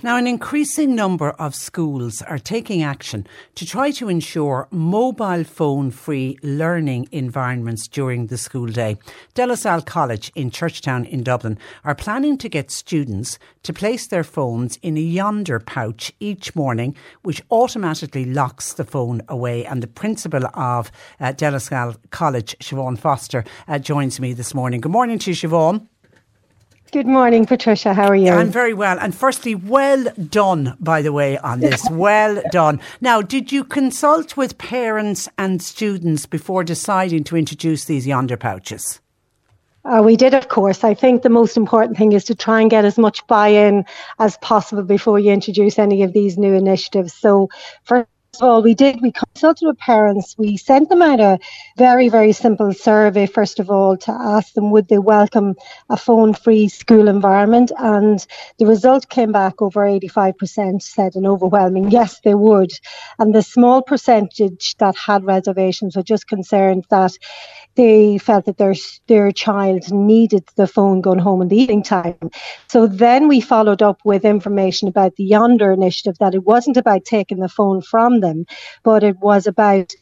Now, an increasing number of schools are taking action to try to ensure mobile phone free learning environments during the school day. De La Salle College in Churchtown in Dublin are planning to get students to place their phones in a Yondr pouch each morning, which automatically locks the phone away. And the principal of uh, De La Salle College, Siobhan Foster, uh, joins me this morning. Good morning to you, Siobhan. Good morning, Patricia. How are you? I'm very well. And firstly, well done, by the way, on this. well done. Now, did you consult with parents and students before deciding to introduce these Yondr pouches? Uh, we did, of course. I think the most important thing is to try and get as much buy in as possible before you introduce any of these new initiatives. So, for of all, we did, we consulted with parents. We sent them out a very, very simple survey, first of all, to ask them would they welcome a phone free school environment. And the result came back over 85% said an overwhelming yes, they would. And the small percentage that had reservations were just concerned that they felt that their their child needed the phone going home in the evening time. So then we followed up with information about the Yondr initiative that it wasn't about taking the phone from them, but it was about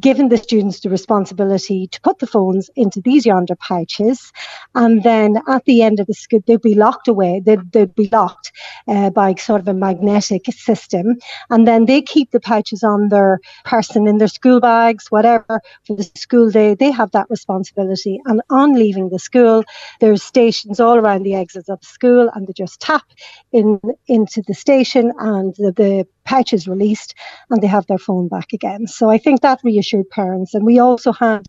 given the students the responsibility to put the phones into these Yondr pouches. And then at the end of the school, they'd be locked away. They'd, they'd be locked uh, by sort of a magnetic system. And then they keep the pouches on their person in their school bags, whatever, for the school day. They have that responsibility. And on leaving the school, there's stations all around the exits of school, and they just tap in into the station, and the, the pouch is released, and they have their phone back again. So I think that reassured parents. And we also had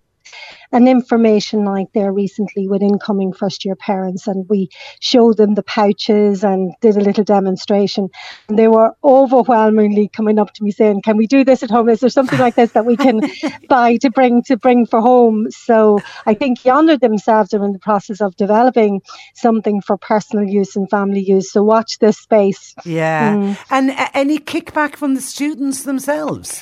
an information night there recently with incoming first year parents and we showed them the pouches and did a little demonstration. And they were overwhelmingly coming up to me saying can we do this at home? Is there something like this that we can buy to bring to bring for home? So i think Yondr themselves. Are in the process of developing something for personal use and family use. So watch this space. Yeah. Mm. and uh, any kickback from the students themselves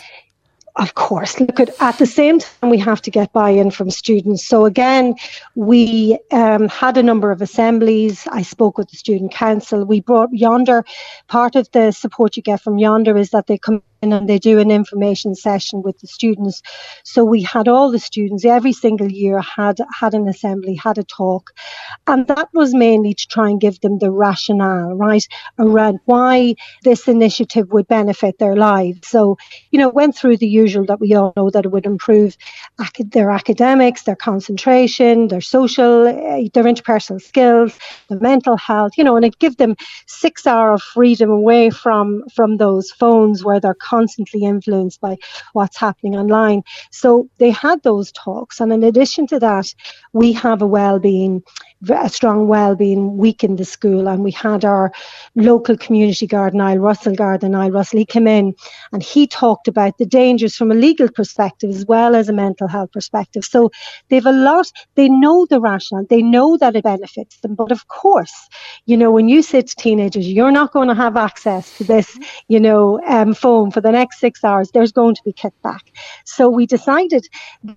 of course, look at at the same time we have to get buy-in from students. So again, we um, had a number of assemblies. I spoke with the student council. We brought Yondr. Part of the support you get from Yondr is that they come and they do an information session with the students. So we had all the students every single year had had an assembly, had a talk, and that was mainly to try and give them the rationale, right, around why this initiative would benefit their lives. So you know, went through the usual that we all know that it would improve ac- their academics, their concentration, their social, uh, their interpersonal skills, their mental health, you know, and it give them six hour of freedom away from from those phones where they're constantly influenced by what's happening online. So they had those talks. And in addition to that, we have a well-being, a strong well-being week in the school. And we had our local community garden, Niall Russell Garda, Niall Russell, he came in and he talked about the dangers from a legal perspective as well as a mental health perspective. So they've a lot, they know the rationale, they know that it benefits them. But of course, you know, when you say to teenagers, you're not going to have access to this, you know, um, phone for the next six hours, there's going to be kickback. So we decided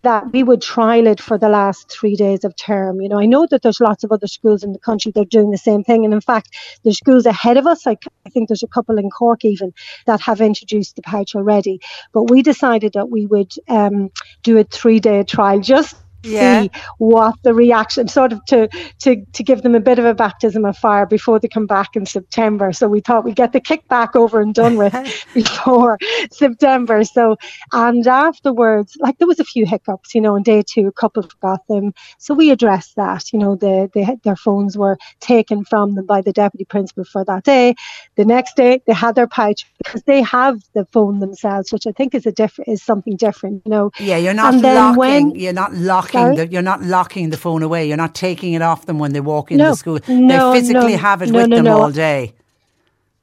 that we would trial it for the last three days of term. You know, I know that there's lots of other schools in the country that are doing the same thing. And in fact, there's schools ahead of us. I, I think there's a couple in Cork even that have introduced the pouch already. But we decided that we would um, do a three day trial just yeah. see what the reaction, sort of to, to, to give them a bit of a baptism of fire before they come back in September. So we thought we'd get the kickback over and done with before September. So, and afterwards, like there was a few hiccups, you know, on day two, a couple forgot them. So we addressed that, you know, the, the, their phones were taken from them by the deputy principal for that day. The next day they had their pouch because they have the phone themselves, which I think is a different, is something different, you know. Yeah, you're not and locking, when, you're not locking the, you're not locking the phone away. You're not taking it off them when they walk into no, school. No, they physically no, have it no, with no, them no. all day.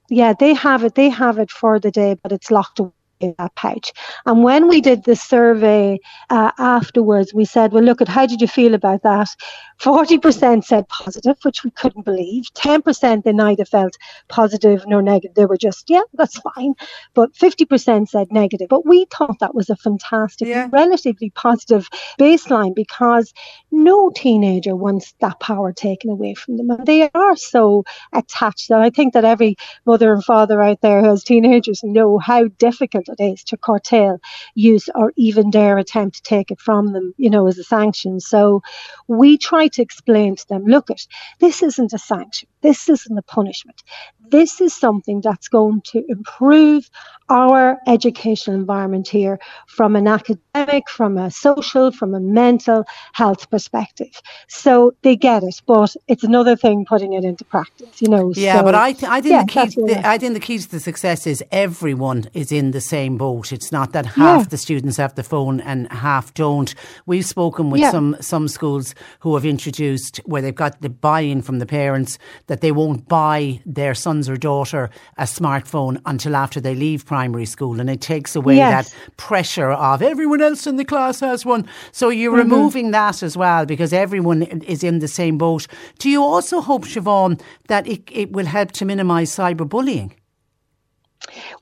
Yeah, they have it. They have it for the day, but it's locked away in that pouch. And when we did the survey uh, afterwards, we said, well, look at how did you feel about that? 40% said positive, which we couldn't believe. 10% they neither felt positive nor negative. They were just, yeah, that's fine. But 50% said negative. But we thought that was a fantastic, Yeah. relatively positive baseline because no teenager wants that power taken away from them. And they are so attached. And I think that every mother and father out there who has teenagers know how difficult it is to curtail use or even dare attempt to take it from them, you know, as a sanction. So we try to explain to them, look at this isn't a sanction. This isn't a punishment. This is something that's going to improve our educational environment here from an academic, from a social, from a mental health perspective. So they get it, but it's another thing putting it into practice, you know. Yeah, so, but I, th- I think yeah, the key, I think the key to the success is everyone is in the same boat. It's not that half Yeah. the students have the phone and half don't. We've spoken with Yeah. some some schools who have introduced where they've got the buy-in from the parents that they won't buy their sons or daughter a smartphone until after they leave primary school, and it takes away Yes. that pressure of everyone else in the class has one. So you're Mm-hmm. removing that as well because everyone is in the same boat. Do you also hope, Siobhan, that it, it will help to minimise cyberbullying?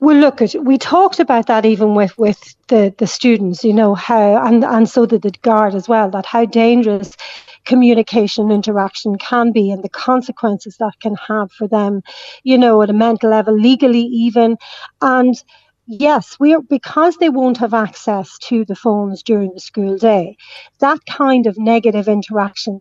Well, look, at we talked about that even with with the the students, you know how, and and so did the guard as well. That how dangerous communication interaction can be and the consequences that can have for them, you know, at a mental level, legally even, and. Yes, we are because they won't have access to the phones during the school day. That kind of negative interaction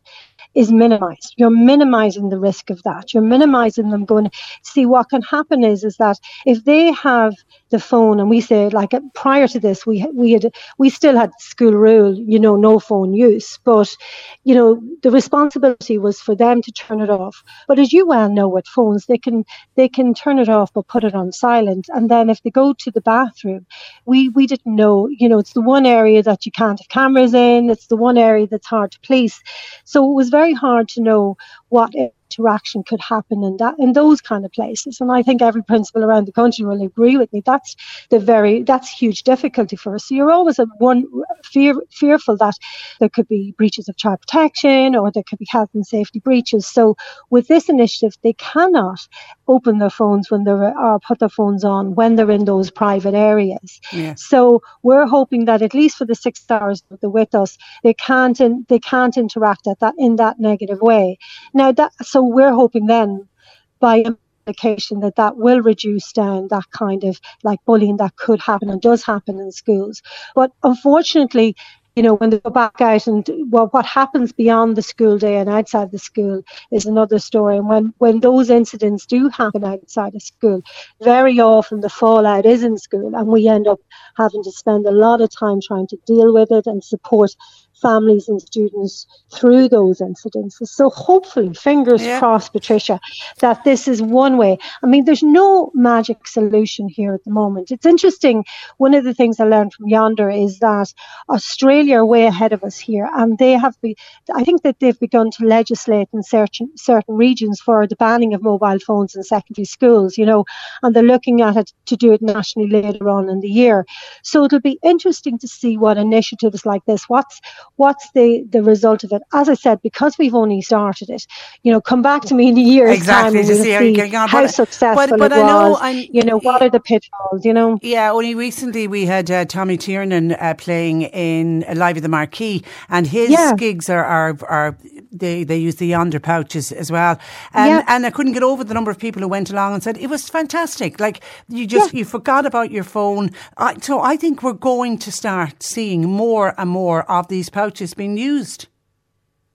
is minimized. You're minimizing the risk of that. You're minimizing them going. See, what can happen is is that if they have the phone, and we say like uh, prior to this, we we had we still had school rule, you know, no phone use, but you know the responsibility was for them to turn it off. But as you well know, with phones, they can they can turn it off but put it on silent, and then if they go to the bathroom, we we didn't know. You know, it's the one area that you can't have cameras in. It's the one area that's hard to police. So it was very hard to know what interaction could happen in that in those kind of places. And I think every principal around the country will agree with me. That's the very that's huge difficulty for us. So you're always at one fear fearful that there could be breaches of child protection or there could be health and safety breaches. So with this initiative, they cannot open their phones when they're or put their phones on when they're in those private areas. Yeah. So we're hoping that at least for the six hours that they're with us, they can't in, they can't interact at that in that negative way. Now that so we're hoping then by implication that that will reduce down that kind of like bullying that could happen and does happen in schools. But unfortunately, you know, when they go back out and well, what happens beyond the school day and outside the school is another story. And when, when those incidents do happen outside of school, very often the fallout is in school and we end up having to spend a lot of time trying to deal with it and support families and students through those incidences. So hopefully, fingers Yeah. crossed, Patricia, that this is one way. I mean, there's no magic solution here at the moment. It's interesting. One of the things I learned from Yondr is that Australia are way ahead of us here, and they have be, I think that they've begun to legislate in certain certain regions for the banning of mobile phones in secondary schools. You know, and they're looking at it to do it nationally later on in the year. So it'll be interesting to see what initiatives like this, what's what's the the result of it. As I said, because we've only started it, you know, come back to me in a year's Exactly, time and we'll see how see you're on. how But- successful but- but it I know was. I'm- you know, what are the pitfalls? You know. Yeah, only recently we had uh, Tommy Tiernan uh, playing in Live at the Marquee, and his Yeah. gigs are, are are they, they use the Yondr pouches as well. And, yeah. and I couldn't get over the number of people who went along and said, it was fantastic. Like you just, yeah. you forgot about your phone. I, so I think we're going to start seeing more and more of these pouches being used.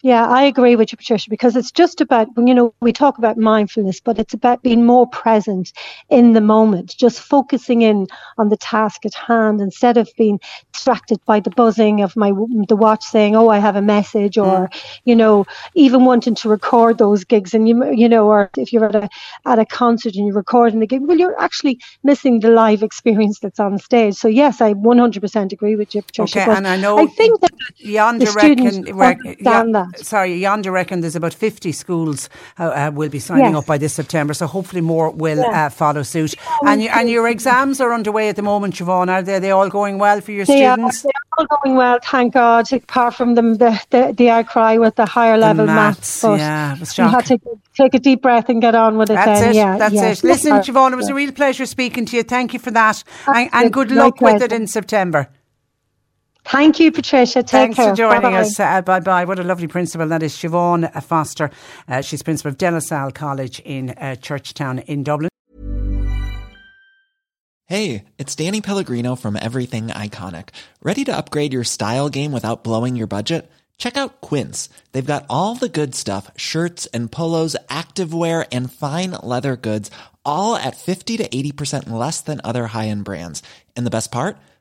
Yeah, I agree with you, Patricia, because it's just about, you know, we talk about mindfulness, but it's about being more present in the moment, just focusing in on the task at hand instead of being distracted by the buzzing of my the watch saying, "Oh, I have a message," or mm. you know, even wanting to record those gigs, and you you know, or if you're at a at a concert and you're recording the gig, well, you're actually missing the live experience that's on stage. So yes, I 100% agree with you, Patricia. Okay, and I know I think that the students reckon, understand yeah, that sorry, Yondr reckon there's about 50 schools uh, uh, will be signing yes. up by this September, so hopefully more will yeah. uh, follow suit. And, you, and your exams are underway at the moment, Siobhan. Are they, are they all going well for your they students? Are, they're all going well, thank God, apart from them, the, the, the outcry with the higher the level maths. maths yeah, it was shocking. You had to take a deep breath and get on with it That's then. it. Yeah, That's yeah. it. Listen, Siobhan, it was a real pleasure speaking to you. Thank you for that. And, and good luck with it in September. Thank you, Patricia. Take Thanks care. for joining Bye-bye. us. Uh, bye bye. What a lovely principal. That is Siobhan Foster. Uh, she's principal of De La Salle College in uh, Churchtown in Dublin. Hey, it's Danny Pellegrino from Everything Iconic. Ready to upgrade your style game without blowing your budget? Check out Quince. They've got all the good stuff shirts and polos, activewear, and fine leather goods, all at 50 to 80% less than other high end brands. And the best part?